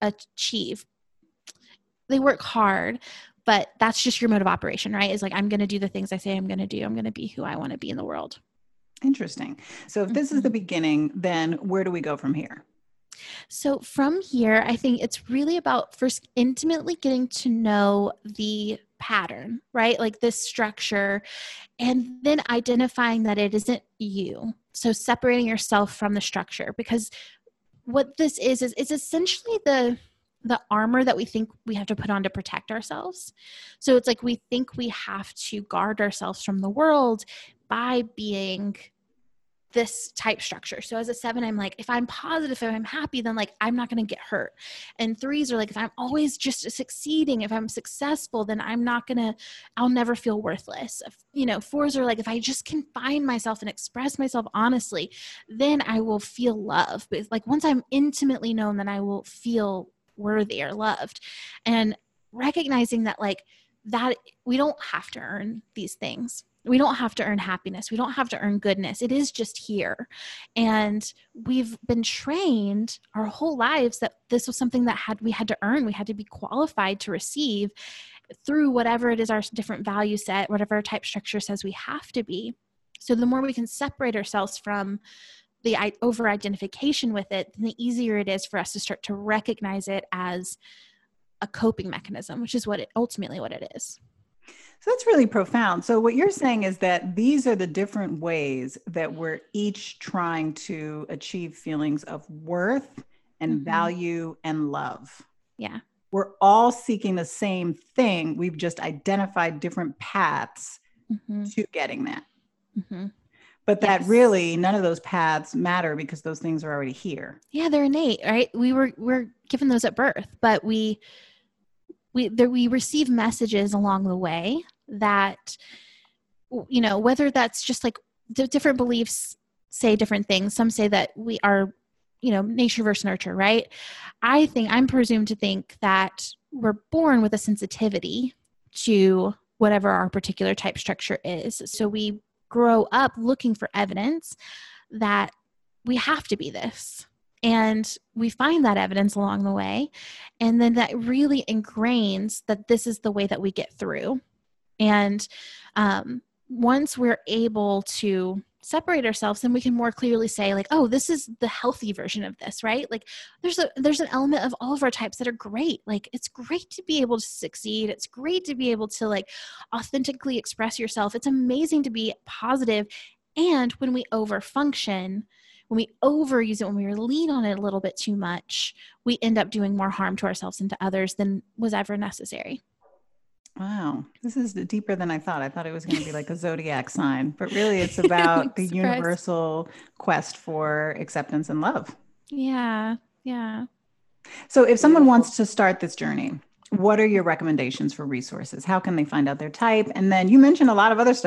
achieve. They work hard, but that's just your mode of operation, right? Is like, I'm going to do the things I say I'm going to do. I'm going to be who I want to be in the world. Interesting. So, if this is the Mhm. beginning, then where do we go from here? So, from here, I think it's really about first intimately getting to know the pattern, right? Like this structure, and then identifying that it isn't you. So, separating yourself from the structure because what this is is it's essentially the the armor that we think we have to put on to protect ourselves. So it's like we think we have to guard ourselves from the world by being this type structure. So as a seven, I'm like, if I'm positive, if I'm happy, then like I'm not to get hurt. And threes are like, if I'm always just succeeding, if I'm successful, then I'm not to, I'll never feel worthless. If- You know, fours are like, if I just can find myself and express myself honestly, then I will feel love. But like once I'm intimately known, then I will feel worthy or loved. And recognizing that like that we don't have to earn these things we don't have to earn happiness. We don't have to earn goodness. It is just here. And we've been trained our whole lives that this was something that had we had to earn. We had to be qualified to receive through whatever it is our different value set whatever type structure says we have to be. So the more we can separate ourselves from the over identification with it then the easier it is for us to start to recognize it as a coping mechanism which is what it ultimately what it is So that's really profound. So what you're saying is that these are the different ways that we're each trying to achieve feelings of worth and Mhm. value and love. yeah We're all seeking the same thing. We've just identified different paths hmm to getting that. hmm But that Yes. really none of those paths matter because those things are already here. yeah they're innate right we were we're given those at birth but we we we receive messages along the way that you know whether that's just like the different beliefs say different things. Some say that we are you know nature versus nurture right? I think i'm presumed to think that we're born with a sensitivity to whatever our particular type structure is. So we grow up looking for evidence that we have to be this and we find that evidence along the way and then that really ingrains that this is the way that we get through. And um, once we're able to separate ourselves then we can more clearly say like oh this is the healthy version of this right? Like there's a there's an element of all of our types that are great. Like it's great to be able to succeed. It's great to be able to like authentically express yourself. It's amazing to be positive. And when we overfunction when we overuse it when we lean on it a little bit too much we end up doing more harm to ourselves and to others than was ever necessary Wow, this is deeper than I thought. I thought it was going to be like a zodiac sign, but really it's about the universal quest for acceptance and love. yeah yeah So, if someone wants to start this journey, what are your recommendations for resources? How can they find out their type? And then you mentioned a lot of other stuff.